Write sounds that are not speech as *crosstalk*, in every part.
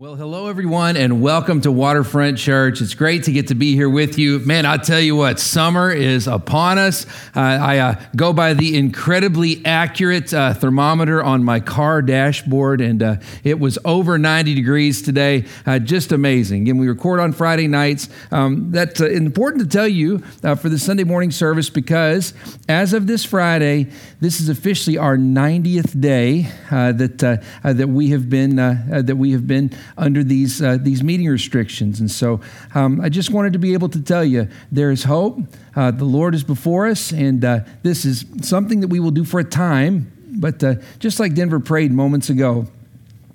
Well, hello, everyone, and welcome to Waterfront Church. It's great to get to be here with you. Man, I'll tell you what, summer is upon us. Uh, I uh, go by the incredibly accurate uh, thermometer on my car dashboard, and uh, it was over 90 degrees today. Uh, just amazing. And we record on Friday nights. Um, that's uh, important to tell you for the Sunday morning service because as of this Friday, this is officially our 90th day that, that we have been, that we have been under these, uh, these meeting restrictions. And so um, I just wanted to be able to tell you there is hope. Uh, the Lord is before us, and uh, this is something that we will do for a time. But uh, just like Denver prayed moments ago,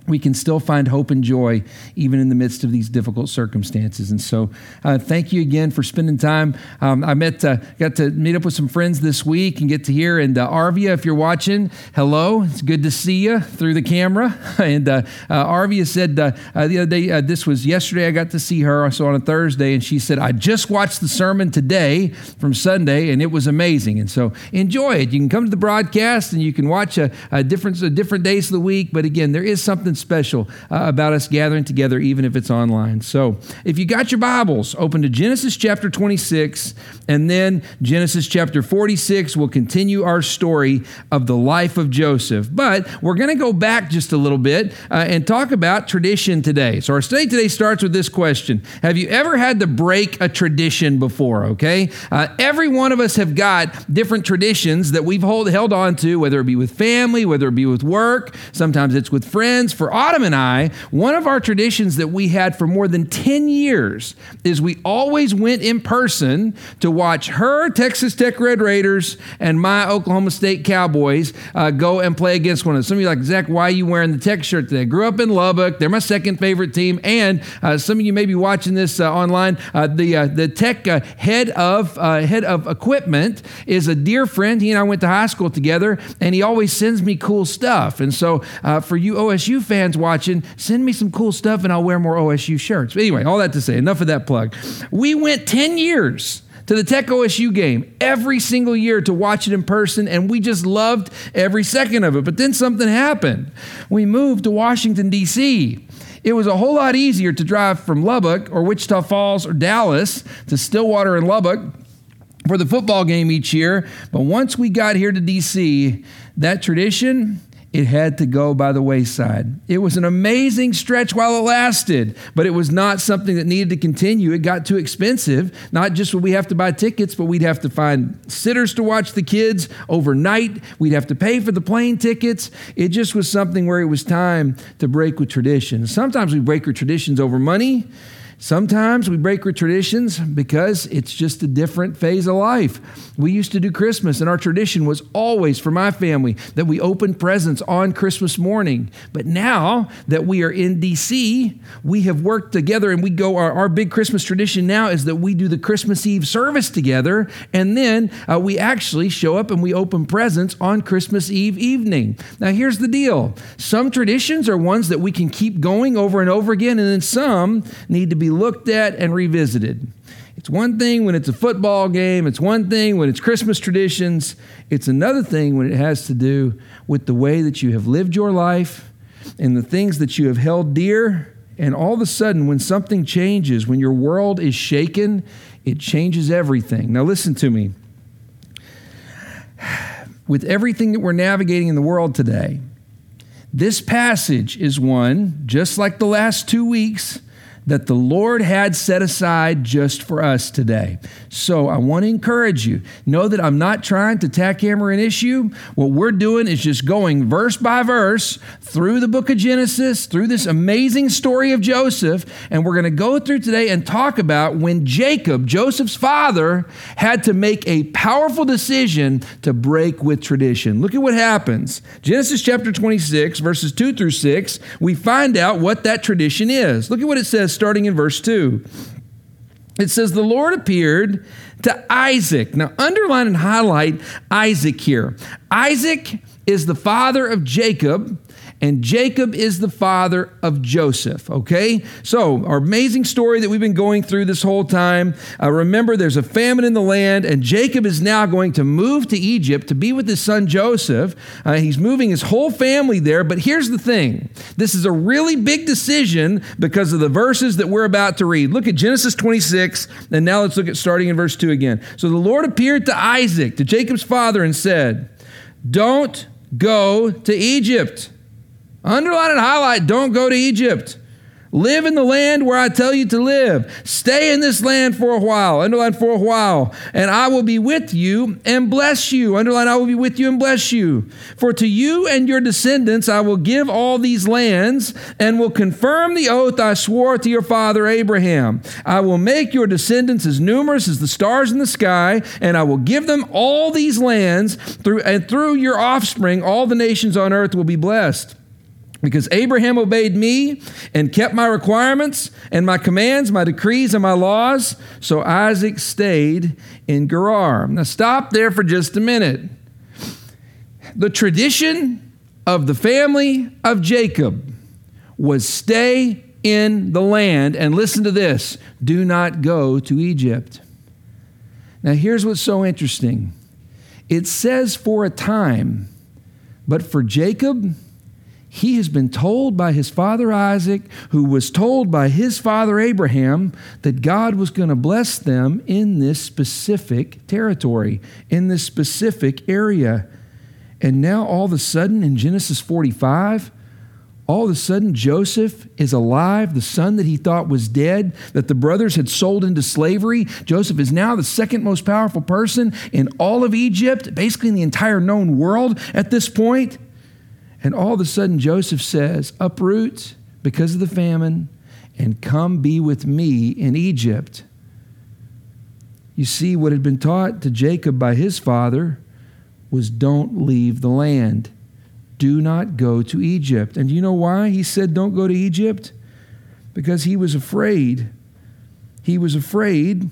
we can still find hope and joy even in the midst of these difficult circumstances. And so, uh, thank you again for spending time. Um, I met, uh, got to meet up with some friends this week and get to hear. And uh, Arvia, if you're watching, hello. It's good to see you through the camera. *laughs* and uh, uh, Arvia said uh, the other day, this was yesterday. I got to see her. So on a Thursday, and she said, "I just watched the sermon today from Sunday, and it was amazing." And so, enjoy it. You can come to the broadcast and you can watch a different, a different days of the week. But again, there is something something special uh, about us gathering together, even if it's online. So if you got your Bibles, open to Genesis chapter 26 and then Genesis chapter 46 We'll continue our story of the life of Joseph. But we're going to go back just a little bit uh, and talk about tradition today. So our study today starts with this question Have you ever had to break a tradition before? Okay. Uh, every one of us have got different traditions that we've hold, held on to, whether it be with family, whether it be with work, sometimes it's with friends. For Autumn and I, one of our traditions that we had for more than 10 years is we always went in person to watch her Texas Tech Red Raiders and my Oklahoma State Cowboys uh, go and play against one another. Some of you like, Zack, why are you wearing the Tech shirt today? I grew up in Lubbock. They're my second favorite team. And uh, some of you may be watching this uh, online. Uh, the, uh, the Tech uh, head, of, head of equipment is a dear friend. He and I went to high school together, and he always sends me cool stuff. And so for you OSU fans watching, send me some cool stuff, and I'll wear more OSU shirts. But anyway, all that to say, enough of that plug. We went 10 years to the Tech OSU game every single year to watch it in person, and we just loved every second of it. But then something happened. We moved to Washington, D.C. It was a whole lot easier to drive from Lubbock or Wichita Falls or Dallas to Stillwater and Lubbock for the football game each year. But once we got here to D.C., that tradition it had to go by the wayside. It was an amazing stretch while it lasted, but it was not something that needed to continue. It got too expensive. Not just would we have to buy tickets, but we'd have to find sitters to watch the kids overnight. We'd have to pay for the plane tickets. It just was something where it was time to break with tradition. Sometimes we break with traditions over money. Sometimes we break with traditions because it's just a different phase of life. We used to do Christmas, and our tradition was always for my family that we open presents on Christmas morning. But now that we are in DC, we have worked together and we go, our, our big Christmas tradition now is that we do the Christmas Eve service together, and then uh, we actually show up and we open presents on Christmas Eve evening. Now, here's the deal some traditions are ones that we can keep going over and over again, and then some need to be looked at and revisited. It's one thing when it's a football game, it's one thing when it's Christmas traditions, it's another thing when it has to do with the way that you have lived your life and the things that you have held dear. And all of a sudden, when something changes, when your world is shaken, it changes everything. Now, listen to me. *sighs* With everything that we're navigating in the world today, this passage is one, just like the last two weeks, that the Lord had set aside just for us today. So I want to encourage you. Know that I'm not trying to tackhammer an issue. What we're doing is just going verse by verse through the book of Genesis, through this amazing story of Joseph, and we're going to go through today and talk about when Jacob, Joseph's father, had to make a powerful decision to break with tradition. Look at what happens. Genesis chapter 26, verses 2 through 6, we find out what that tradition is. Look at what it says starting in verse 2. It says, The Lord appeared to Isaac. Now, underline and highlight Isaac here. Isaac is the father of Jacob, and Jacob is the father of Joseph. Okay? So, our amazing story that we've been going through this whole time. Uh, remember, there's a famine in the land, and Jacob is now going to move to Egypt to be with his son Joseph. Uh, he's moving his whole family there, but here's the thing this is a really big decision because of the verses that we're about to read. Look at Genesis 26, and now let's look at starting in verse 2 again. So the Lord appeared to Isaac, to Jacob's father, and said, Don't go to Egypt. Underline and highlight, don't go to Egypt. Live in the land where I tell you to live. Stay in this land for a while. Underline for a while. And I will be with you and bless you. Underline, I will be with you and bless you. For to you and your descendants I will give all these lands and will confirm the oath I swore to your father Abraham. I will make your descendants as numerous as the stars in the sky, and I will give them all these lands through and through your offspring all the nations on earth will be blessed. Because Abraham obeyed me and kept my requirements and my commands, my decrees, and my laws, so Isaac stayed in Gerar. Now, stop there for just a minute. The tradition of the family of Jacob was stay in the land, and listen to this do not go to Egypt. Now, here's what's so interesting it says for a time, but for Jacob, he has been told by his father Isaac, who was told by his father Abraham, that God was going to bless them in this specific territory, in this specific area. And now, all of a sudden, in Genesis 45, all of a sudden, Joseph is alive, the son that he thought was dead, that the brothers had sold into slavery. Joseph is now the second most powerful person in all of Egypt, basically in the entire known world at this point. And all of a sudden, Joseph says, Uproot because of the famine and come be with me in Egypt. You see, what had been taught to Jacob by his father was don't leave the land. Do not go to Egypt. And you know why he said don't go to Egypt? Because he was afraid. He was afraid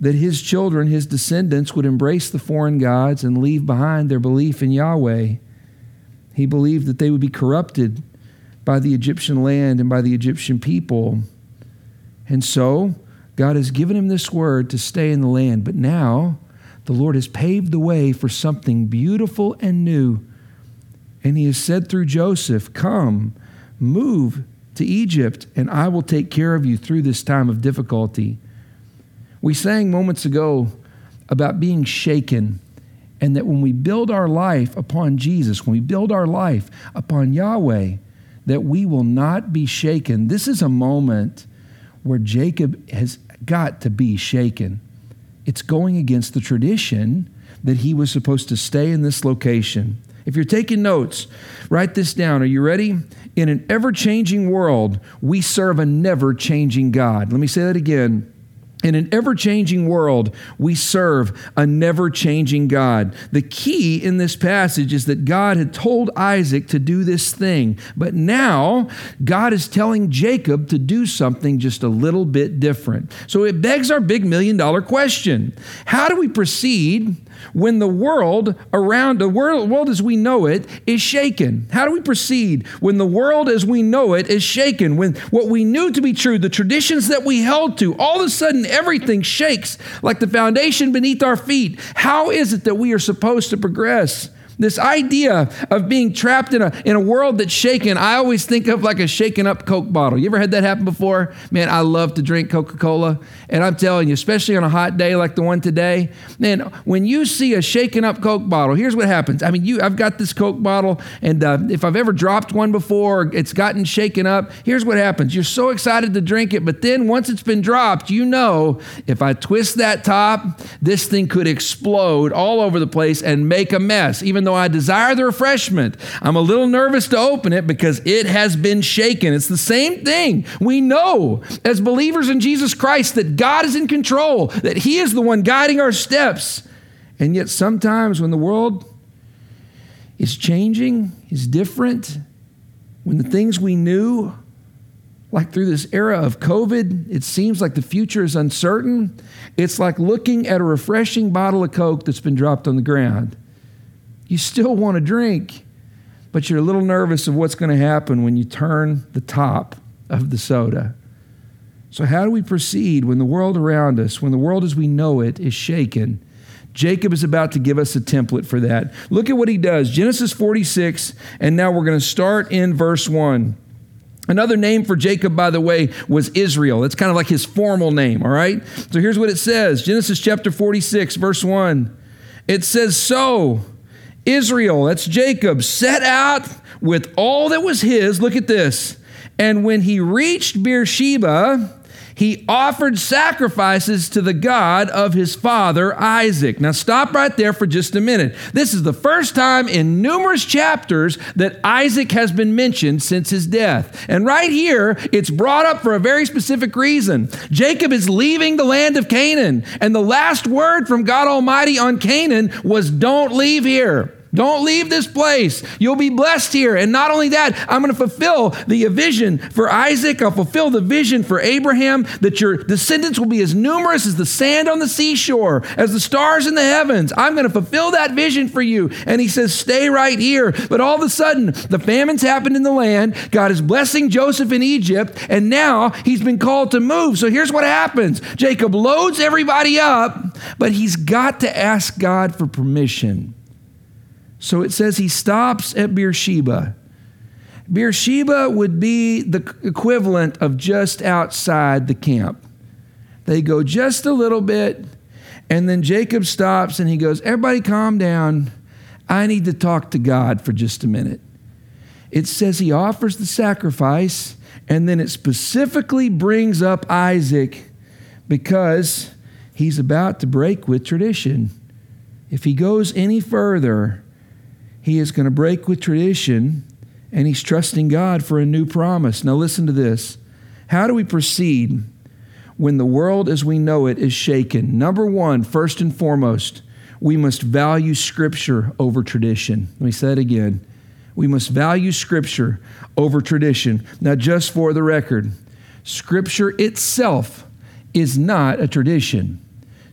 that his children, his descendants, would embrace the foreign gods and leave behind their belief in Yahweh. He believed that they would be corrupted by the Egyptian land and by the Egyptian people. And so, God has given him this word to stay in the land. But now, the Lord has paved the way for something beautiful and new. And he has said through Joseph, Come, move to Egypt, and I will take care of you through this time of difficulty. We sang moments ago about being shaken and that when we build our life upon Jesus, when we build our life upon Yahweh, that we will not be shaken. This is a moment where Jacob has got to be shaken. It's going against the tradition that he was supposed to stay in this location. If you're taking notes, write this down. Are you ready? In an ever changing world, we serve a never changing God. Let me say that again. In an ever changing world, we serve a never changing God. The key in this passage is that God had told Isaac to do this thing, but now God is telling Jacob to do something just a little bit different. So it begs our big million dollar question How do we proceed when the world around the world, world as we know it is shaken? How do we proceed when the world as we know it is shaken? When what we knew to be true, the traditions that we held to, all of a sudden everything shakes like the foundation beneath our feet. How is it that we are supposed to progress? This idea of being trapped in a, in a world that's shaken, I always think of like a shaken up Coke bottle. You ever had that happen before? Man, I love to drink Coca Cola. And I'm telling you, especially on a hot day like the one today, man, when you see a shaken up Coke bottle, here's what happens. I mean, you, I've got this Coke bottle, and uh, if I've ever dropped one before, it's gotten shaken up, here's what happens. You're so excited to drink it, but then once it's been dropped, you know if I twist that top, this thing could explode all over the place and make a mess, even though I desire the refreshment, I'm a little nervous to open it because it has been shaken. It's the same thing. We know as believers in Jesus Christ that God is in control, that He is the one guiding our steps. And yet, sometimes when the world is changing, is different, when the things we knew, like through this era of COVID, it seems like the future is uncertain. It's like looking at a refreshing bottle of Coke that's been dropped on the ground. You still want to drink, but you're a little nervous of what's going to happen when you turn the top of the soda. So, how do we proceed when the world around us, when the world as we know it, is shaken? Jacob is about to give us a template for that. Look at what he does Genesis 46, and now we're going to start in verse 1. Another name for Jacob, by the way, was Israel. It's kind of like his formal name, all right? So here's what it says Genesis chapter 46, verse 1. It says, So Israel, that's Jacob, set out with all that was his. Look at this. And when he reached Beersheba, he offered sacrifices to the God of his father Isaac. Now, stop right there for just a minute. This is the first time in numerous chapters that Isaac has been mentioned since his death. And right here, it's brought up for a very specific reason. Jacob is leaving the land of Canaan, and the last word from God Almighty on Canaan was, Don't leave here. Don't leave this place. You'll be blessed here. And not only that, I'm going to fulfill the uh, vision for Isaac. I'll fulfill the vision for Abraham that your descendants will be as numerous as the sand on the seashore, as the stars in the heavens. I'm going to fulfill that vision for you. And he says, Stay right here. But all of a sudden, the famines happened in the land. God is blessing Joseph in Egypt. And now he's been called to move. So here's what happens Jacob loads everybody up, but he's got to ask God for permission. So it says he stops at Beersheba. Beersheba would be the equivalent of just outside the camp. They go just a little bit, and then Jacob stops and he goes, Everybody calm down. I need to talk to God for just a minute. It says he offers the sacrifice, and then it specifically brings up Isaac because he's about to break with tradition. If he goes any further, he is going to break with tradition and he's trusting God for a new promise. Now, listen to this. How do we proceed when the world as we know it is shaken? Number one, first and foremost, we must value Scripture over tradition. Let me say it again. We must value Scripture over tradition. Now, just for the record, Scripture itself is not a tradition.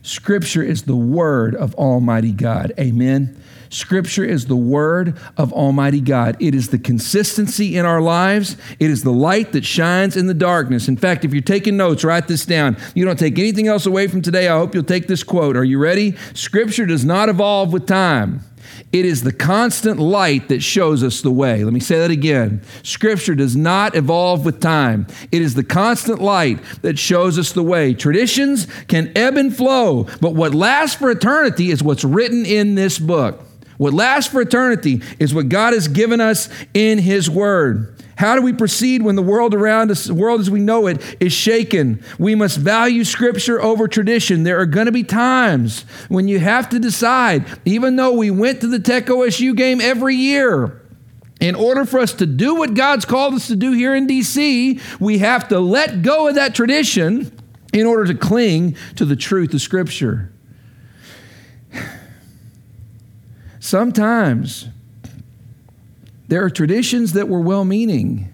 Scripture is the Word of Almighty God. Amen. Scripture is the Word of Almighty God. It is the consistency in our lives, it is the light that shines in the darkness. In fact, if you're taking notes, write this down. You don't take anything else away from today. I hope you'll take this quote. Are you ready? Scripture does not evolve with time. It is the constant light that shows us the way. Let me say that again. Scripture does not evolve with time. It is the constant light that shows us the way. Traditions can ebb and flow, but what lasts for eternity is what's written in this book. What lasts for eternity is what God has given us in His Word. How do we proceed when the world around us, the world as we know it, is shaken? We must value Scripture over tradition. There are going to be times when you have to decide, even though we went to the Tech OSU game every year, in order for us to do what God's called us to do here in DC, we have to let go of that tradition in order to cling to the truth of Scripture. *sighs* Sometimes there are traditions that were well meaning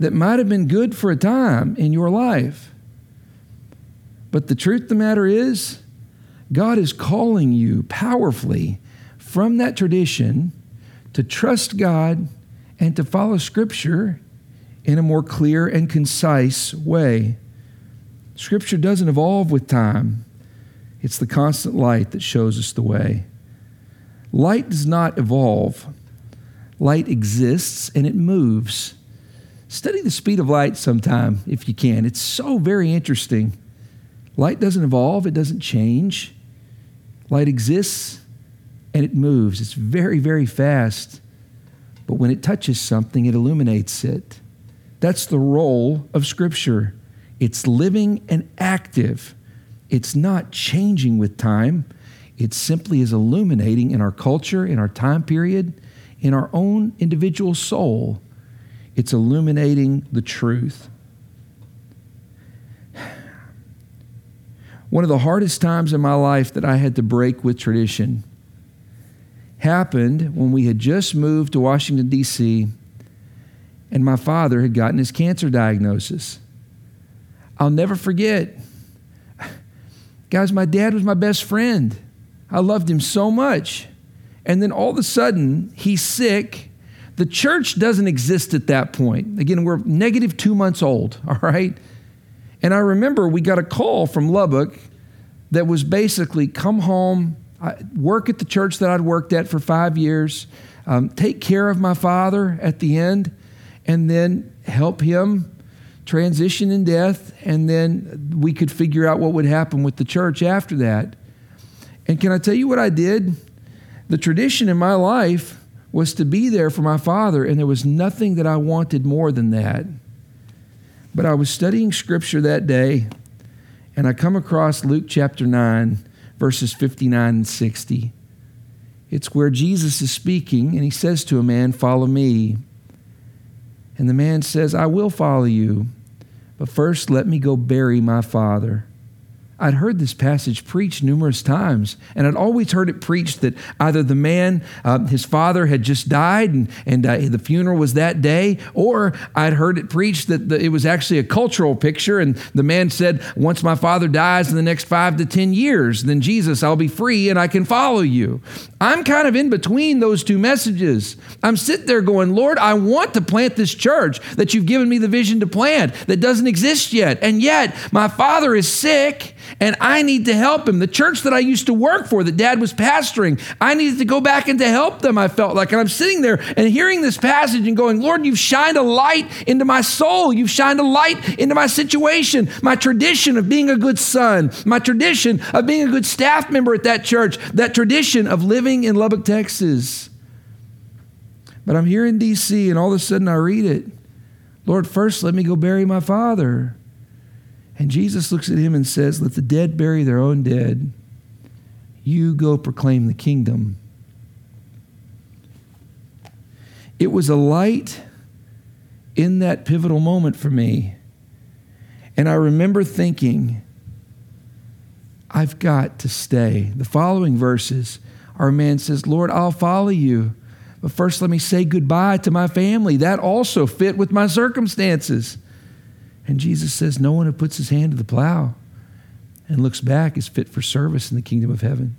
that might have been good for a time in your life. But the truth of the matter is, God is calling you powerfully from that tradition to trust God and to follow Scripture in a more clear and concise way. Scripture doesn't evolve with time, it's the constant light that shows us the way. Light does not evolve, light exists and it moves. Study the speed of light sometime if you can. It's so very interesting. Light doesn't evolve, it doesn't change. Light exists and it moves. It's very, very fast. But when it touches something, it illuminates it. That's the role of Scripture. It's living and active, it's not changing with time. It simply is illuminating in our culture, in our time period, in our own individual soul. It's illuminating the truth. One of the hardest times in my life that I had to break with tradition happened when we had just moved to Washington, D.C., and my father had gotten his cancer diagnosis. I'll never forget. Guys, my dad was my best friend. I loved him so much. And then all of a sudden, he's sick. The church doesn't exist at that point. Again, we're negative two months old, *laughs* all right? And I remember we got a call from Lubbock that was basically come home, work at the church that I'd worked at for five years, um, take care of my father at the end, and then help him transition in death, and then we could figure out what would happen with the church after that. And can I tell you what I did? The tradition in my life was to be there for my father, and there was nothing that I wanted more than that. But I was studying scripture that day, and I come across Luke chapter 9, verses 59 and 60. It's where Jesus is speaking, and he says to a man, Follow me. And the man says, I will follow you, but first let me go bury my father. I'd heard this passage preached numerous times, and I'd always heard it preached that either the man, uh, his father had just died and, and uh, the funeral was that day, or I'd heard it preached that the, it was actually a cultural picture, and the man said, Once my father dies in the next five to 10 years, then Jesus, I'll be free and I can follow you. I'm kind of in between those two messages. I'm sitting there going, Lord, I want to plant this church that you've given me the vision to plant that doesn't exist yet. And yet, my father is sick and I need to help him. The church that I used to work for, that dad was pastoring, I needed to go back and to help them, I felt like. And I'm sitting there and hearing this passage and going, Lord, you've shined a light into my soul. You've shined a light into my situation, my tradition of being a good son, my tradition of being a good staff member at that church, that tradition of living in Lubbock, Texas. But I'm here in D.C. and all of a sudden I read it. Lord, first let me go bury my father. And Jesus looks at him and says, Let the dead bury their own dead. You go proclaim the kingdom. It was a light in that pivotal moment for me. And I remember thinking, I've got to stay. The following verses, our man says, Lord, I'll follow you. But first, let me say goodbye to my family. That also fit with my circumstances. And Jesus says, No one who puts his hand to the plow and looks back is fit for service in the kingdom of heaven.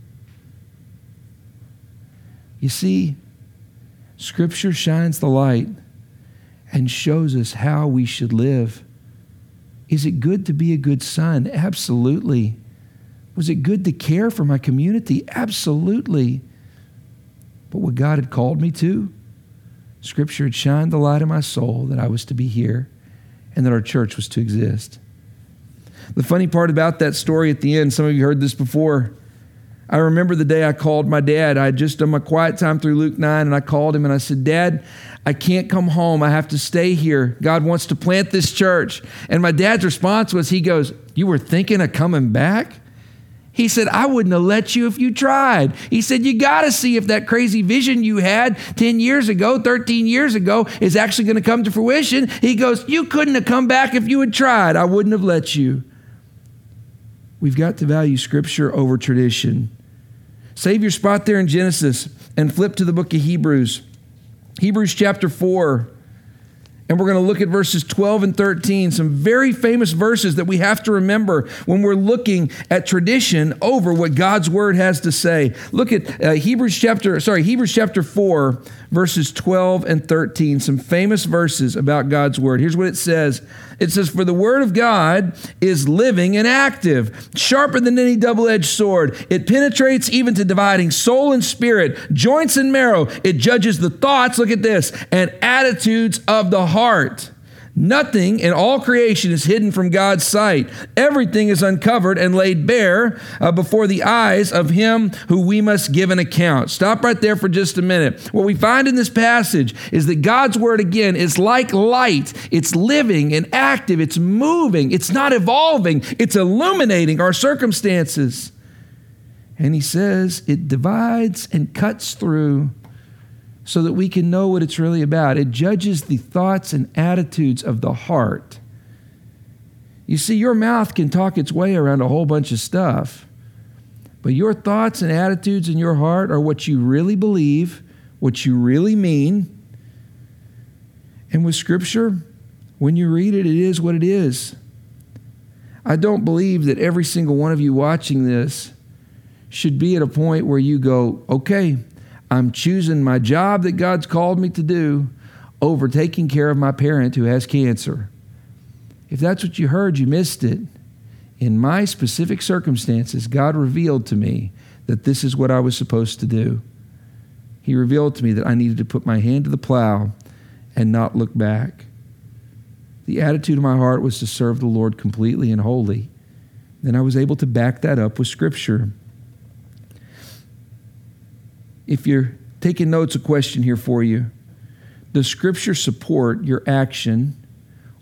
You see, Scripture shines the light and shows us how we should live. Is it good to be a good son? Absolutely. Was it good to care for my community? Absolutely. But what God had called me to, Scripture had shined the light in my soul that I was to be here and that our church was to exist. The funny part about that story at the end, some of you heard this before. I remember the day I called my dad. I had just done my quiet time through Luke 9, and I called him and I said, Dad, I can't come home. I have to stay here. God wants to plant this church. And my dad's response was, He goes, You were thinking of coming back? He said, I wouldn't have let you if you tried. He said, You got to see if that crazy vision you had 10 years ago, 13 years ago, is actually going to come to fruition. He goes, You couldn't have come back if you had tried. I wouldn't have let you. We've got to value Scripture over tradition. Save your spot there in Genesis and flip to the book of Hebrews. Hebrews chapter 4. And we're going to look at verses 12 and 13, some very famous verses that we have to remember when we're looking at tradition over what God's word has to say. Look at uh, Hebrews chapter, sorry, Hebrews chapter 4, verses 12 and 13, some famous verses about God's word. Here's what it says it says, For the word of God is living and active, sharper than any double edged sword. It penetrates even to dividing soul and spirit, joints and marrow. It judges the thoughts, look at this, and attitudes of the heart. Nothing in all creation is hidden from God's sight. Everything is uncovered and laid bare uh, before the eyes of Him who we must give an account. Stop right there for just a minute. What we find in this passage is that God's Word, again, is like light. It's living and active, it's moving, it's not evolving, it's illuminating our circumstances. And He says it divides and cuts through so that we can know what it's really about. It judges the thoughts and attitudes of the heart. You see, your mouth can talk its way around a whole bunch of stuff, but your thoughts and attitudes in your heart are what you really believe, what you really mean. And with Scripture, when you read it, it is what it is. I don't believe that every single one of you watching this should be at a point where you go, okay, I'm choosing my job that God's called me to do over taking care of my parent who has cancer. If that's what you heard, you missed it. In my specific circumstances, God revealed to me that this is what I was supposed to do. He revealed to me that I needed to put my hand to the plow and not look back. The attitude of my heart was to serve the Lord completely and wholly. Then I was able to back that up with Scripture. If you're taking notes, a question here for you Does Scripture support your action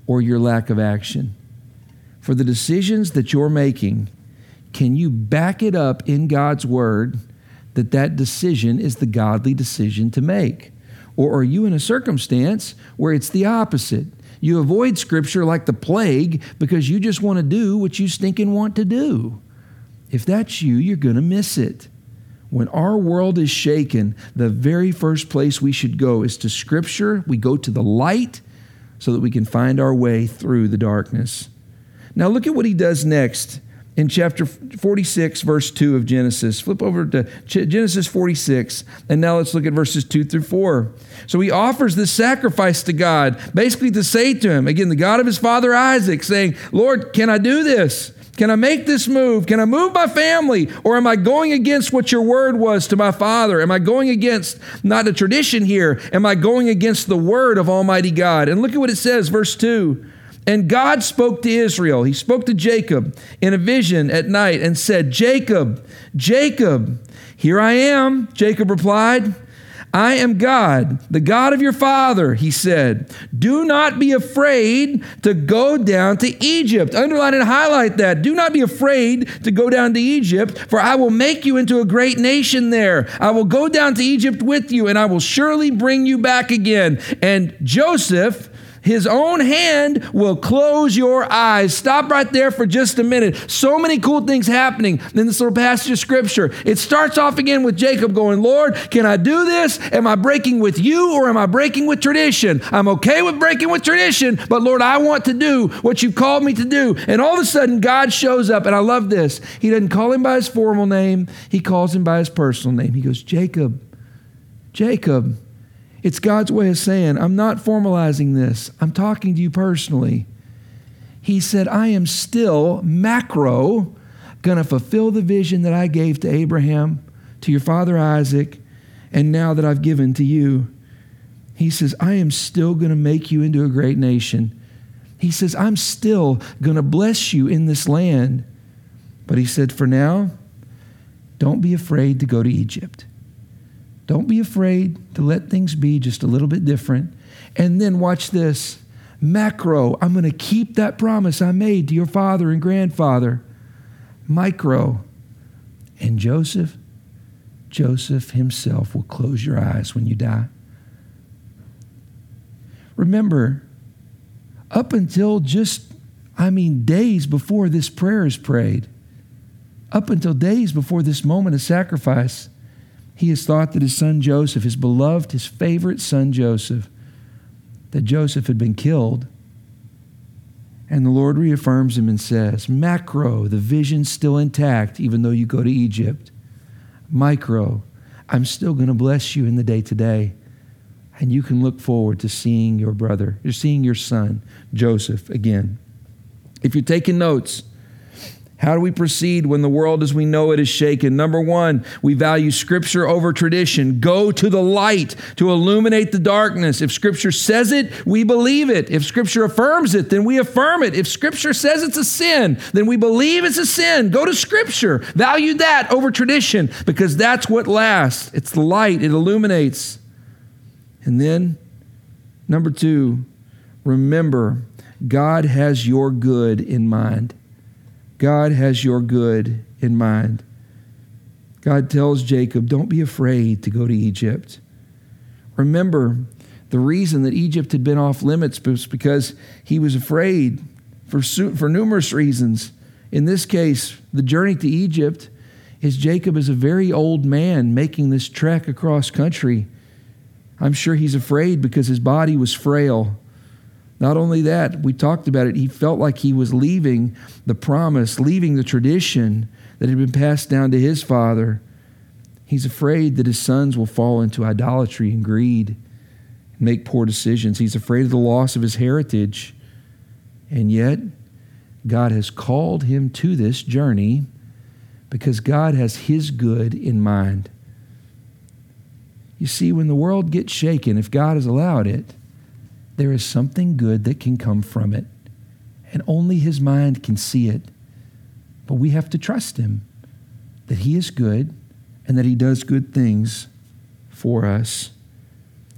or your lack of action? For the decisions that you're making, can you back it up in God's Word that that decision is the godly decision to make? Or are you in a circumstance where it's the opposite? You avoid Scripture like the plague because you just want to do what you stinking want to do. If that's you, you're going to miss it. When our world is shaken, the very first place we should go is to Scripture. We go to the light so that we can find our way through the darkness. Now, look at what he does next in chapter 46, verse 2 of Genesis. Flip over to Genesis 46, and now let's look at verses 2 through 4. So he offers this sacrifice to God, basically to say to him, again, the God of his father Isaac, saying, Lord, can I do this? Can I make this move? Can I move my family? Or am I going against what your word was to my father? Am I going against not a tradition here? Am I going against the word of Almighty God? And look at what it says, verse 2. And God spoke to Israel. He spoke to Jacob in a vision at night and said, Jacob, Jacob, here I am. Jacob replied, I am God, the God of your father, he said. Do not be afraid to go down to Egypt. Underline and highlight that. Do not be afraid to go down to Egypt, for I will make you into a great nation there. I will go down to Egypt with you, and I will surely bring you back again. And Joseph, his own hand will close your eyes. Stop right there for just a minute. So many cool things happening in this little passage of scripture. It starts off again with Jacob going, Lord, can I do this? Am I breaking with you or am I breaking with tradition? I'm okay with breaking with tradition, but Lord, I want to do what you've called me to do. And all of a sudden, God shows up, and I love this. He doesn't call him by his formal name, he calls him by his personal name. He goes, Jacob, Jacob. It's God's way of saying, I'm not formalizing this, I'm talking to you personally. He said, I am still macro going to fulfill the vision that I gave to Abraham, to your father Isaac, and now that I've given to you. He says, I am still going to make you into a great nation. He says, I'm still going to bless you in this land. But he said, for now, don't be afraid to go to Egypt. Don't be afraid to let things be just a little bit different. And then watch this macro, I'm going to keep that promise I made to your father and grandfather. Micro, and Joseph, Joseph himself will close your eyes when you die. Remember, up until just, I mean, days before this prayer is prayed, up until days before this moment of sacrifice, he has thought that his son Joseph, his beloved, his favorite son Joseph, that Joseph had been killed. And the Lord reaffirms him and says, Macro, the vision's still intact, even though you go to Egypt. Micro, I'm still going to bless you in the day today. And you can look forward to seeing your brother, you're seeing your son, Joseph, again. If you're taking notes, how do we proceed when the world as we know it is shaken? Number one, we value Scripture over tradition. Go to the light to illuminate the darkness. If Scripture says it, we believe it. If Scripture affirms it, then we affirm it. If Scripture says it's a sin, then we believe it's a sin. Go to Scripture. Value that over tradition because that's what lasts. It's the light, it illuminates. And then, number two, remember God has your good in mind. God has your good in mind. God tells Jacob, Don't be afraid to go to Egypt. Remember, the reason that Egypt had been off limits was because he was afraid for, for numerous reasons. In this case, the journey to Egypt is Jacob is a very old man making this trek across country. I'm sure he's afraid because his body was frail. Not only that, we talked about it, he felt like he was leaving the promise, leaving the tradition that had been passed down to his father. He's afraid that his sons will fall into idolatry and greed and make poor decisions. He's afraid of the loss of his heritage. And yet, God has called him to this journey because God has his good in mind. You see, when the world gets shaken, if God has allowed it, there is something good that can come from it. And only his mind can see it. But we have to trust him that he is good and that He does good things for us.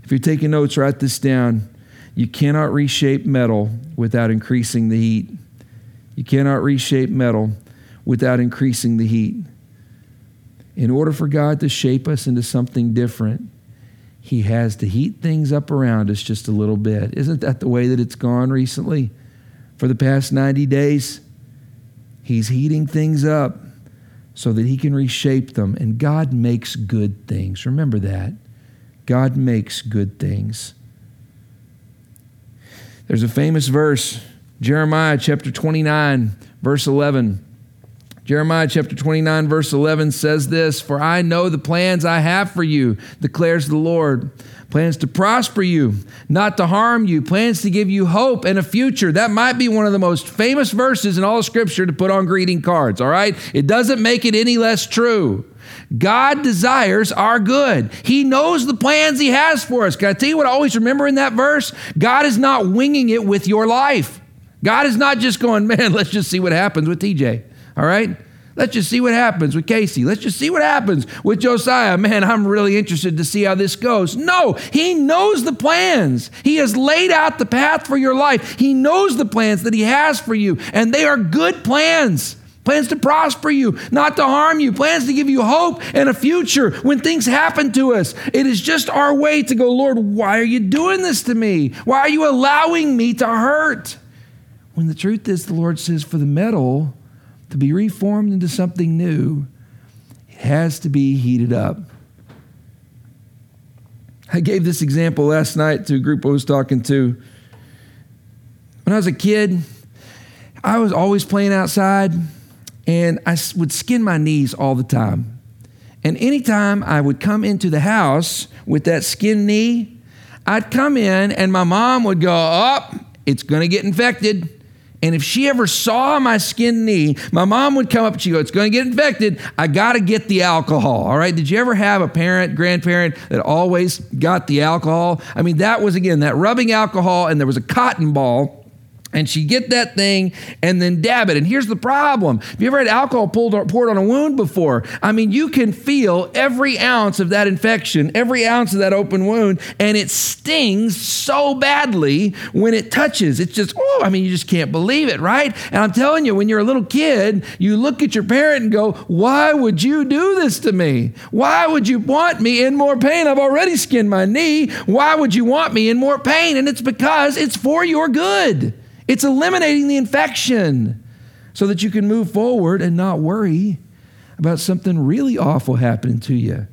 If you're taking notes, write this down. You cannot reshape metal without increasing the heat. You cannot reshape metal without increasing the heat. In order for God to shape us into something different, He has to heat things up around us just a little bit. Isn't that the way that it's gone recently? For the past 90 days, He's heating things up so that he can reshape them. And God makes good things. Remember that. God makes good things. There's a famous verse, Jeremiah chapter 29, verse 11. Jeremiah chapter 29, verse 11 says this For I know the plans I have for you, declares the Lord plans to prosper you, not to harm you, plans to give you hope and a future. That might be one of the most famous verses in all of Scripture to put on greeting cards, all right? It doesn't make it any less true. God desires our good. He knows the plans He has for us. Can I tell you what I always remember in that verse? God is not winging it with your life. God is not just going, man, let's just see what happens with TJ, all right? Let's just see what happens with Casey. Let's just see what happens with Josiah. Man, I'm really interested to see how this goes. No, he knows the plans. He has laid out the path for your life. He knows the plans that he has for you, and they are good plans. Plans to prosper you, not to harm you, plans to give you hope and a future when things happen to us. It is just our way to go, Lord, why are you doing this to me? Why are you allowing me to hurt? When the truth is, the Lord says, for the metal, to be reformed into something new, it has to be heated up. I gave this example last night to a group I was talking to. When I was a kid, I was always playing outside and I would skin my knees all the time. And anytime I would come into the house with that skinned knee, I'd come in and my mom would go, Up, oh, it's going to get infected. And if she ever saw my skinned knee, my mom would come up and she'd go, It's going to get infected. I got to get the alcohol. All right. Did you ever have a parent, grandparent that always got the alcohol? I mean, that was again that rubbing alcohol, and there was a cotton ball and she get that thing and then dab it. And here's the problem: Have you ever had alcohol pulled, poured on a wound before? I mean, you can feel every ounce of that infection, every ounce of that open wound, and it stings so badly when it touches. It's just, oh, I mean, you just can't believe it, right? And I'm telling you, when you're a little kid, you look at your parent and go, "Why would you do this to me? Why would you want me in more pain? I've already skinned my knee. Why would you want me in more pain?" And it's because it's for your good. It's eliminating the infection so that you can move forward and not worry about something really awful happening to you.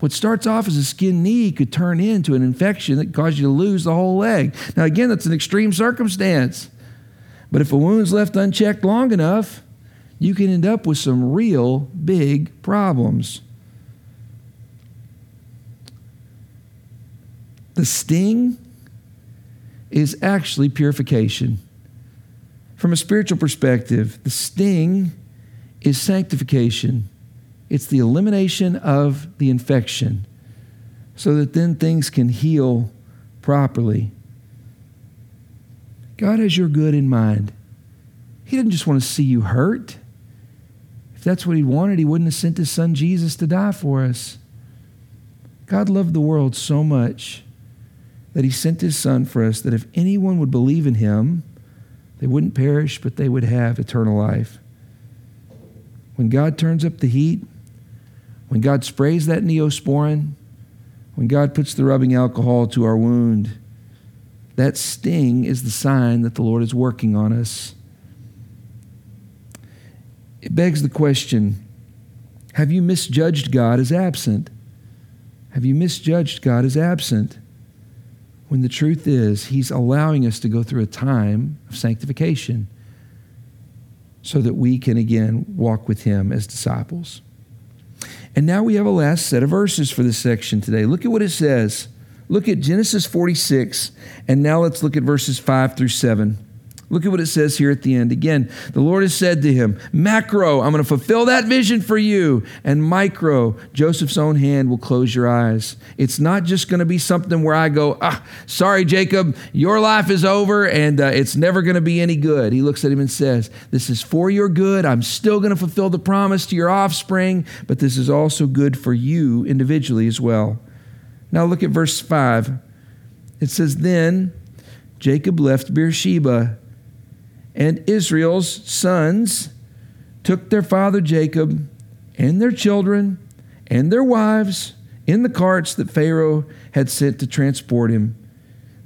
What starts off as a skin knee could turn into an infection that causes you to lose the whole leg. Now, again, that's an extreme circumstance. But if a wound's left unchecked long enough, you can end up with some real big problems. The sting is actually purification. From a spiritual perspective, the sting is sanctification, it's the elimination of the infection so that then things can heal properly. God has your good in mind. He didn't just want to see you hurt. If that's what He wanted, He wouldn't have sent His Son Jesus to die for us. God loved the world so much that he sent his son for us, that if anyone would believe in him, they wouldn't perish, but they would have eternal life. When God turns up the heat, when God sprays that neosporin, when God puts the rubbing alcohol to our wound, that sting is the sign that the Lord is working on us. It begs the question have you misjudged God as absent? Have you misjudged God as absent? When the truth is, He's allowing us to go through a time of sanctification so that we can again walk with Him as disciples. And now we have a last set of verses for this section today. Look at what it says. Look at Genesis 46, and now let's look at verses 5 through 7. Look at what it says here at the end. Again, the Lord has said to him, Macro, I'm going to fulfill that vision for you. And micro, Joseph's own hand will close your eyes. It's not just going to be something where I go, ah, sorry, Jacob, your life is over and uh, it's never going to be any good. He looks at him and says, This is for your good. I'm still going to fulfill the promise to your offspring, but this is also good for you individually as well. Now look at verse 5. It says, Then Jacob left Beersheba and Israel's sons took their father Jacob and their children and their wives in the carts that Pharaoh had sent to transport him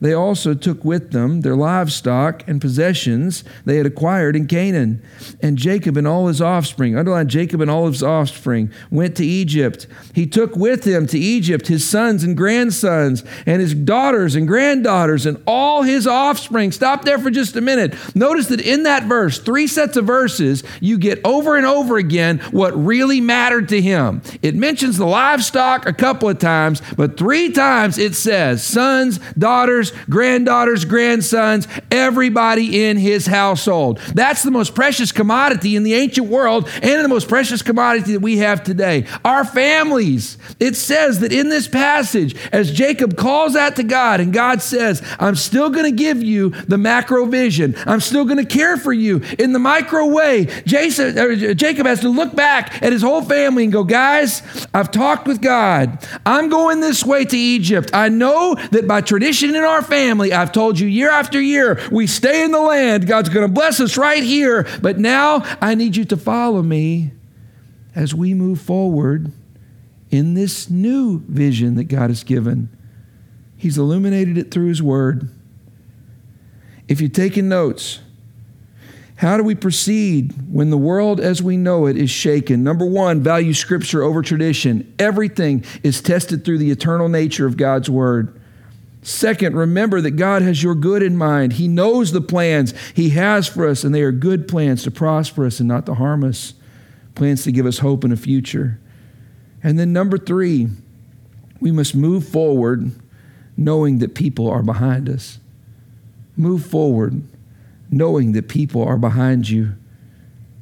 they also took with them their livestock and possessions they had acquired in Canaan. And Jacob and all his offspring, underline Jacob and all his offspring, went to Egypt. He took with him to Egypt his sons and grandsons, and his daughters and granddaughters, and all his offspring. Stop there for just a minute. Notice that in that verse, three sets of verses, you get over and over again what really mattered to him. It mentions the livestock a couple of times, but three times it says sons, daughters, daughters, granddaughters, grandsons, everybody in his household. That's the most precious commodity in the ancient world and the most precious commodity that we have today. Our families. It says that in this passage, as Jacob calls out to God, and God says, I'm still going to give you the macro vision, I'm still going to care for you in the micro way. Jason, Jacob has to look back at his whole family and go, Guys, I've talked with God. I'm going this way to Egypt. I know that by tradition in our our family. I've told you year after year, we stay in the land. God's going to bless us right here. But now I need you to follow me as we move forward in this new vision that God has given. He's illuminated it through His Word. If you're taking notes, how do we proceed when the world as we know it is shaken? Number one, value Scripture over tradition. Everything is tested through the eternal nature of God's Word. Second, remember that God has your good in mind. He knows the plans He has for us, and they are good plans to prosper us and not to harm us, plans to give us hope in a future. And then, number three, we must move forward knowing that people are behind us. Move forward knowing that people are behind you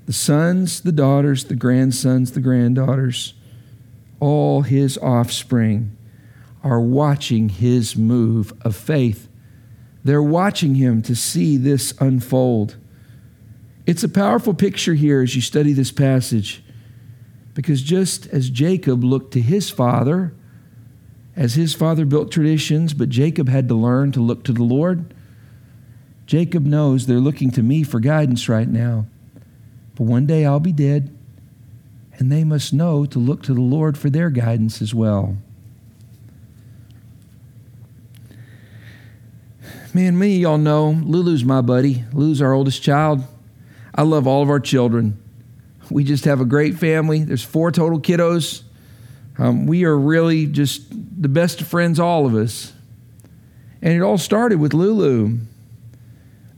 the sons, the daughters, the grandsons, the granddaughters, all His offspring are watching his move of faith. They're watching him to see this unfold. It's a powerful picture here as you study this passage because just as Jacob looked to his father, as his father built traditions, but Jacob had to learn to look to the Lord, Jacob knows they're looking to me for guidance right now. But one day I'll be dead, and they must know to look to the Lord for their guidance as well. Man, me, y'all know, Lulu's my buddy. Lulu's our oldest child. I love all of our children. We just have a great family. There's four total kiddos. Um, we are really just the best of friends, all of us. And it all started with Lulu.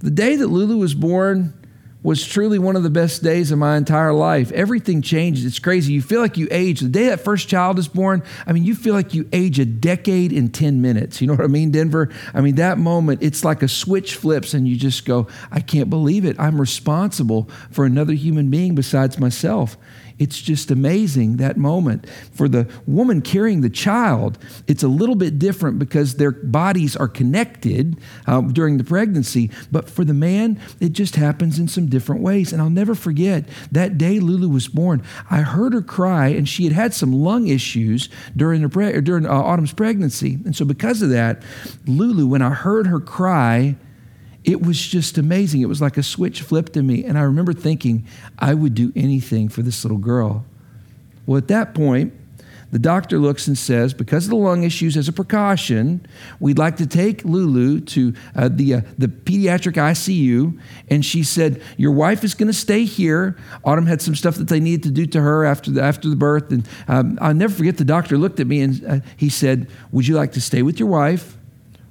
The day that Lulu was born, was truly one of the best days of my entire life. Everything changed. It's crazy. You feel like you age. The day that first child is born, I mean, you feel like you age a decade in 10 minutes. You know what I mean, Denver? I mean, that moment, it's like a switch flips and you just go, I can't believe it. I'm responsible for another human being besides myself. It's just amazing that moment. For the woman carrying the child, it's a little bit different because their bodies are connected uh, during the pregnancy. But for the man, it just happens in some different ways. And I'll never forget that day Lulu was born. I heard her cry, and she had had some lung issues during, the pre- during uh, Autumn's pregnancy. And so, because of that, Lulu, when I heard her cry, it was just amazing. It was like a switch flipped in me. And I remember thinking, I would do anything for this little girl. Well, at that point, the doctor looks and says, because of the lung issues, as a precaution, we'd like to take Lulu to uh, the, uh, the pediatric ICU. And she said, Your wife is going to stay here. Autumn had some stuff that they needed to do to her after the, after the birth. And um, I'll never forget the doctor looked at me and uh, he said, Would you like to stay with your wife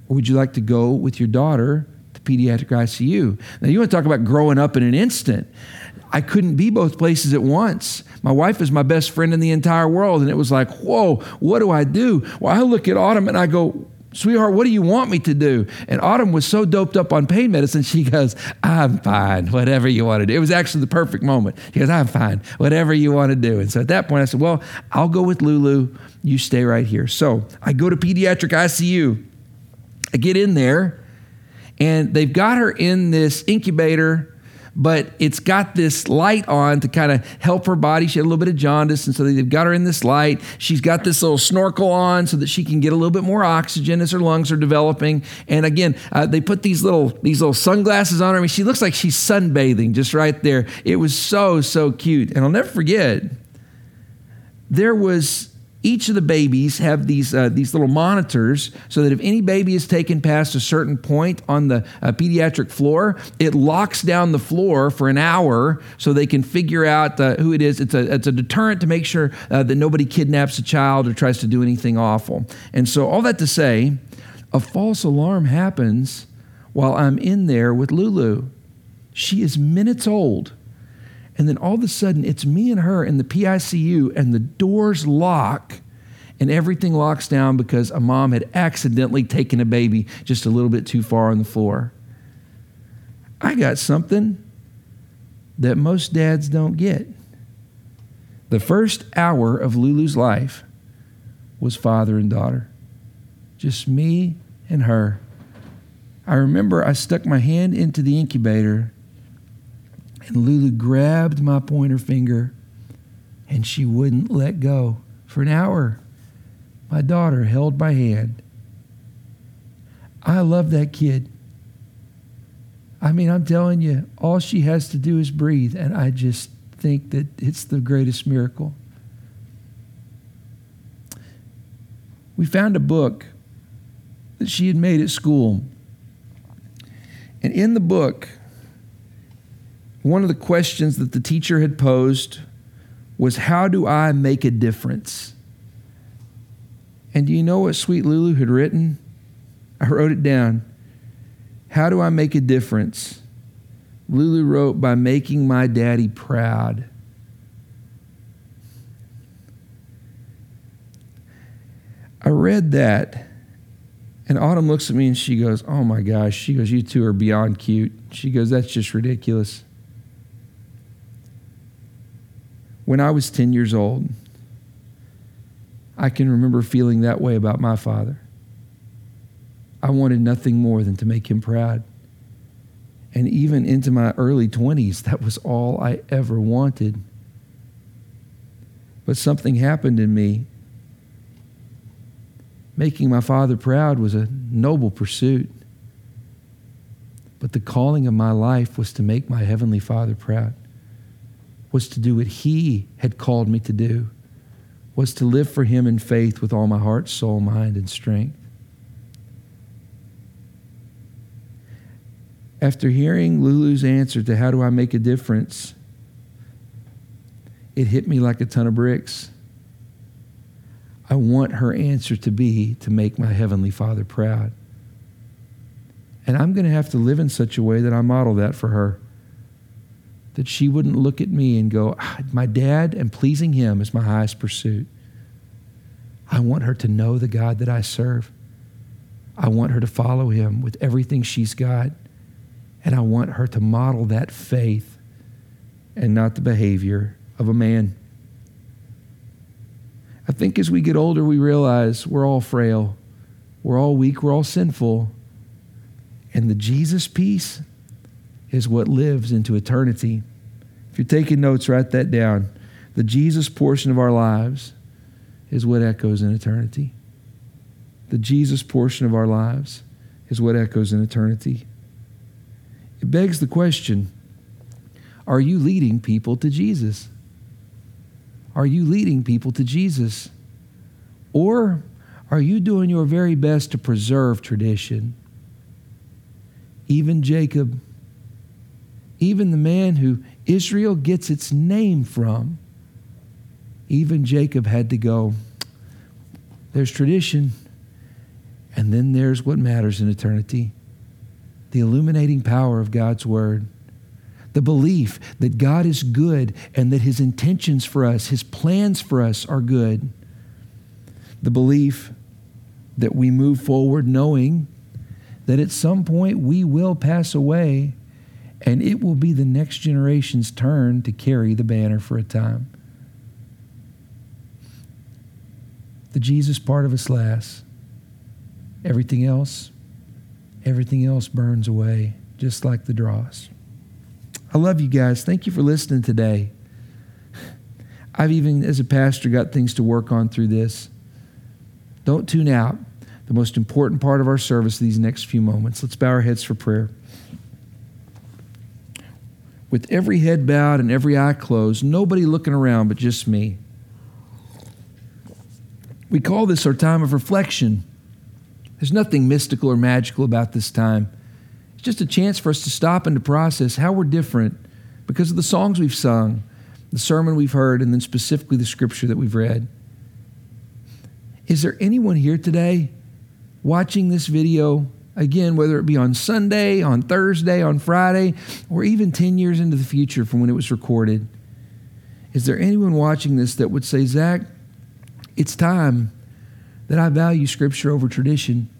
or would you like to go with your daughter pediatric ICU. Now, you want to talk about growing up in an instant. I couldn't be both places at once. My wife is my best friend in the entire world. And it was like, whoa, what do I do? Well, I look at Autumn and I go, sweetheart, what do you want me to do? And Autumn was so doped up on pain medicine, she goes, I'm fine, whatever you want to do. It was actually the perfect moment. She goes, I'm fine, whatever you want to do. And so at that point, I said, Well, I'll go with Lulu. You stay right here. So I go to pediatric ICU. I get in there, and they've got her in this incubator but it's got this light on to kind of help her body. She had a little bit of jaundice, and so they've got her in this light. She's got this little snorkel on so that she can get a little bit more oxygen as her lungs are developing. And again, uh, they put these little these little sunglasses on her. I mean, she looks like she's sunbathing just right there. It was so so cute, and I'll never forget. There was each of the babies have these, uh, these little monitors so that if any baby is taken past a certain point on the uh, pediatric floor, it locks down the floor for an hour so they can figure out uh, who it is. It's a, it's a deterrent to make sure uh, that nobody kidnaps a child or tries to do anything awful. And so, all that to say, a false alarm happens while I'm in there with Lulu. She is minutes old. And then all of a sudden, it's me and her in the PICU, and the doors lock, and everything locks down because a mom had accidentally taken a baby just a little bit too far on the floor. I got something that most dads don't get. The first hour of Lulu's life was father and daughter, just me and her. I remember I stuck my hand into the incubator and Lulu grabbed my pointer finger and she wouldn't let go. For an hour, my daughter held my hand. I love that kid. I mean, I'm telling you, all she has to do is breathe, and I just think that it's the greatest miracle. We found a book that she had made at school. And in the book, one of the questions that the teacher had posed was, How do I make a difference? And do you know what Sweet Lulu had written? I wrote it down. How do I make a difference? Lulu wrote, By making my daddy proud. I read that, and Autumn looks at me and she goes, Oh my gosh. She goes, You two are beyond cute. She goes, That's just ridiculous. When I was 10 years old, I can remember feeling that way about my father. I wanted nothing more than to make him proud. And even into my early 20s, that was all I ever wanted. But something happened in me. Making my father proud was a noble pursuit. But the calling of my life was to make my heavenly father proud was to do what He had called me to do, was to live for Him in faith with all my heart, soul, mind, and strength. After hearing Lulu's answer to how do I make a difference, it hit me like a ton of bricks. I want her answer to be to make my Heavenly Father proud. And I'm going to have to live in such a way that I model that for her that she wouldn't look at me and go, ah, My dad and pleasing him is my highest pursuit. I want her to know the God that I serve. I want her to follow him with everything she's got. And I want her to model that faith and not the behavior of a man. I think as we get older, we realize we're all frail, we're all weak, we're all sinful. And the Jesus piece is what lives into eternity. If you're taking notes, write that down. The Jesus portion of our lives is what echoes in eternity. The Jesus portion of our lives is what echoes in eternity. It begs the question are you leading people to Jesus? Are you leading people to Jesus? Or are you doing your very best to preserve tradition? Even Jacob even the man who Israel gets its name from, even Jacob had to go, there's tradition, and then there's what matters in eternity. The illuminating power of God's Word, the belief that God is good and that his intentions for us, his plans for us are good, the belief that we move forward knowing that at some point we will pass away and it will be the next generation's turn to carry the banner for a time. The Jesus part of us lasts. Everything else, everything else burns away, just like the dross. I love you guys. Thank you for listening today. I've even, as a pastor, got things to work on through this. Don't tune out. The most important part of our service these next few moments. Let's bow our heads for prayer. With every head bowed and every eye closed, nobody looking around but just me. We call this our time of reflection. There's nothing mystical or magical about this time. It's just a chance for us to stop and to process how we're different because of the songs we've sung, the sermon we've heard, and then specifically the scripture that we've read. Is there anyone here today watching this video, again, whether it be on Sunday, on Thursday, on Friday, or even 10 years into the future from when it was recorded? Is there anyone watching this that would say, Zack, it's time that I value Scripture over tradition?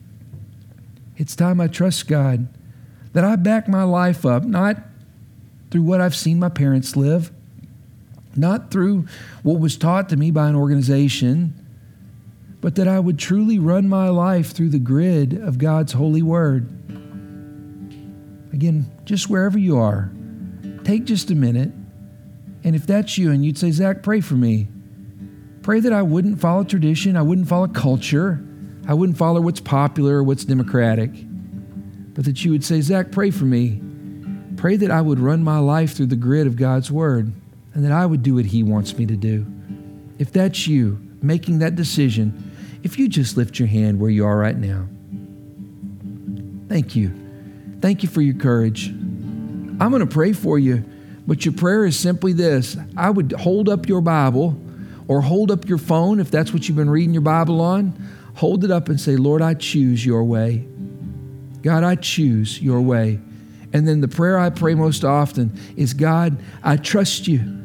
It's time I trust God that I back my life up, not through what I've seen my parents live, not through what was taught to me by an organization, but that I would truly run my life through the grid of God's holy word. Again, just wherever you are, take just a minute. And if that's you and you'd say, Zack, pray for me, pray that I wouldn't follow tradition, I wouldn't follow culture, I wouldn't follow what's popular or what's democratic but that you would say, Zack, pray for me. Pray that I would run my life through the grid of God's Word and that I would do what He wants me to do. If that's you making that decision, if you just lift your hand where you are right now. Thank you. Thank you for your courage. I'm going to pray for you, but your prayer is simply this I would hold up your Bible or hold up your phone if that's what you've been reading your Bible on. Hold it up and say, Lord, I choose your way. God, I choose your way. And then the prayer I pray most often is God, I trust you.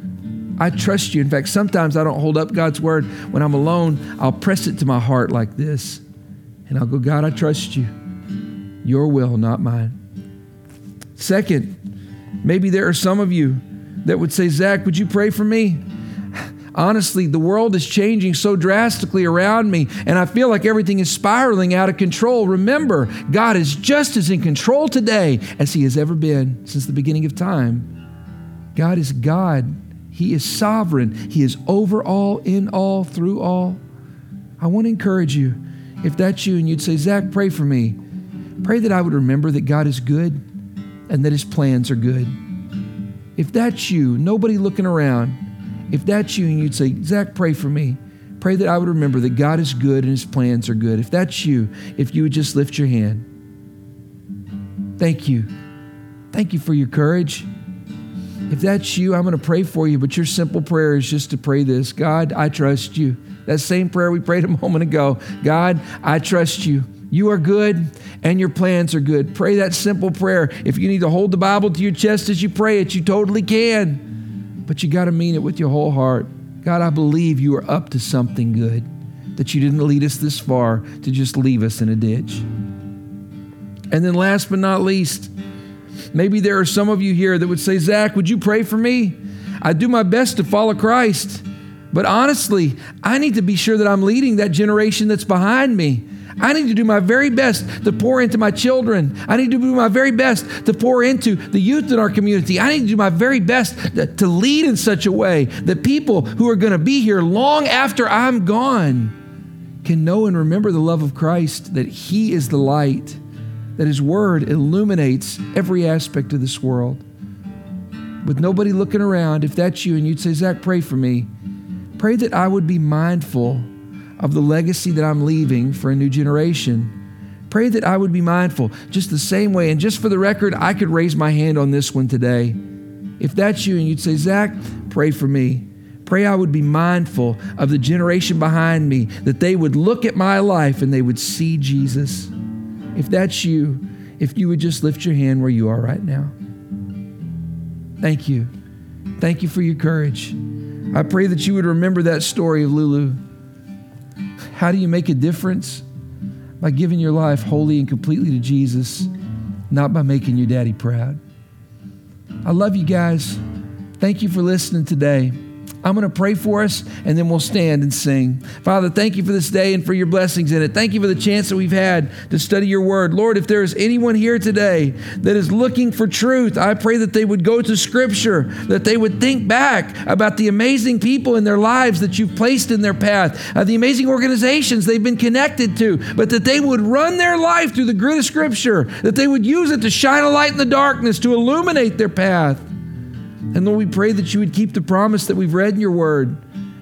I trust you. In fact, sometimes I don't hold up God's word. When I'm alone, I'll press it to my heart like this. And I'll go, God, I trust you. Your will, not mine. Second, maybe there are some of you that would say, Zack, would you pray for me? Honestly, the world is changing so drastically around me, and I feel like everything is spiraling out of control. Remember, God is just as in control today as He has ever been since the beginning of time. God is God, He is sovereign, He is over all, in all, through all. I want to encourage you, if that's you and you'd say, Zack, pray for me, pray that I would remember that God is good and that His plans are good. If that's you, nobody looking around, if that's you and you'd say, Zack, pray for me. Pray that I would remember that God is good and his plans are good. If that's you, if you would just lift your hand. Thank you. Thank you for your courage. If that's you, I'm going to pray for you, but your simple prayer is just to pray this God, I trust you. That same prayer we prayed a *laughs* moment ago God, I trust you. You are good and your plans are good. Pray that simple prayer. If you need to hold the Bible to your chest as you pray it, you totally can. But you got to mean it with your whole heart. God, I believe you are up to something good, that you didn't lead us this far to just leave us in a ditch. And then, last but not least, maybe there are some of you here that would say, Zack, would you pray for me? I do my best to follow Christ. But honestly, I need to be sure that I'm leading that generation that's behind me. I need to do my very best to pour into my children. I need to do my very best to pour into the youth in our community. I need to do my very best to lead in such a way that people who are going to be here long after I'm gone can know and remember the love of Christ, that He is the light, that His Word illuminates every aspect of this world. With nobody looking around, if that's you and you'd say, Zack, pray for me, pray that I would be mindful of the legacy that I'm leaving for a new generation. Pray that I would be mindful just the same way. And just for the record, I could raise my hand on this one today. If that's you and you'd say, Zack, pray for me. Pray I would be mindful of the generation behind me, that they would look at my life and they would see Jesus. If that's you, if you would just lift your hand where you are right now. Thank you. Thank you for your courage. I pray that you would remember that story of Lulu. How do you make a difference? By giving your life wholly and completely to Jesus, not by making your daddy proud. I love you guys. Thank you for listening today. I'm going to pray for us and then we'll stand and sing. Father, thank you for this day and for your blessings in it. Thank you for the chance that we've had to study your word. Lord, if there is anyone here today that is looking for truth, I pray that they would go to scripture, that they would think back about the amazing people in their lives that you've placed in their path, uh, the amazing organizations they've been connected to, but that they would run their life through the grid of scripture, that they would use it to shine a light in the darkness, to illuminate their path. And Lord, we pray that you would keep the promise that we've read in your word,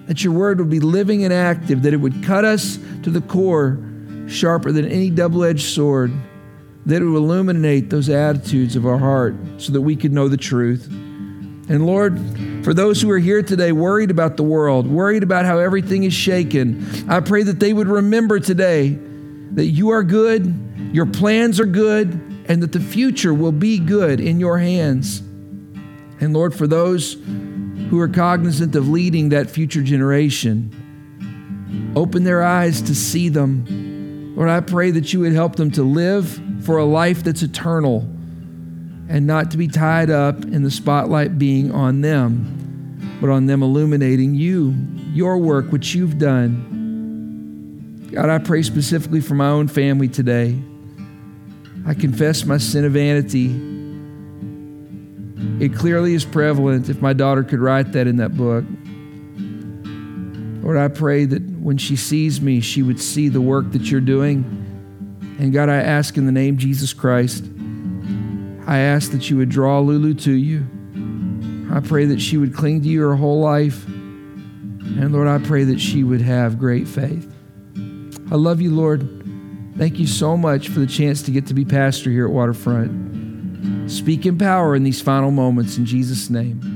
that your word would be living and active, that it would cut us to the core, sharper than any double edged sword, that it would illuminate those attitudes of our heart so that we could know the truth. And Lord, for those who are here today worried about the world, worried about how everything is shaken, I pray that they would remember today that you are good, your plans are good, and that the future will be good in your hands. And Lord, for those who are cognizant of leading that future generation, open their eyes to see them. Lord, I pray that you would help them to live for a life that's eternal and not to be tied up in the spotlight being on them, but on them illuminating you, your work, which you've done. God, I pray specifically for my own family today. I confess my sin of vanity it clearly is prevalent if my daughter could write that in that book. Lord, I pray that when she sees me, she would see the work that you're doing. And God, I ask in the name Jesus Christ, I ask that you would draw Lulu to you. I pray that she would cling to you her whole life. And Lord, I pray that she would have great faith. I love you, Lord. Thank you so much for the chance to get to be pastor here at Waterfront. Speak in power in these final moments in Jesus' name.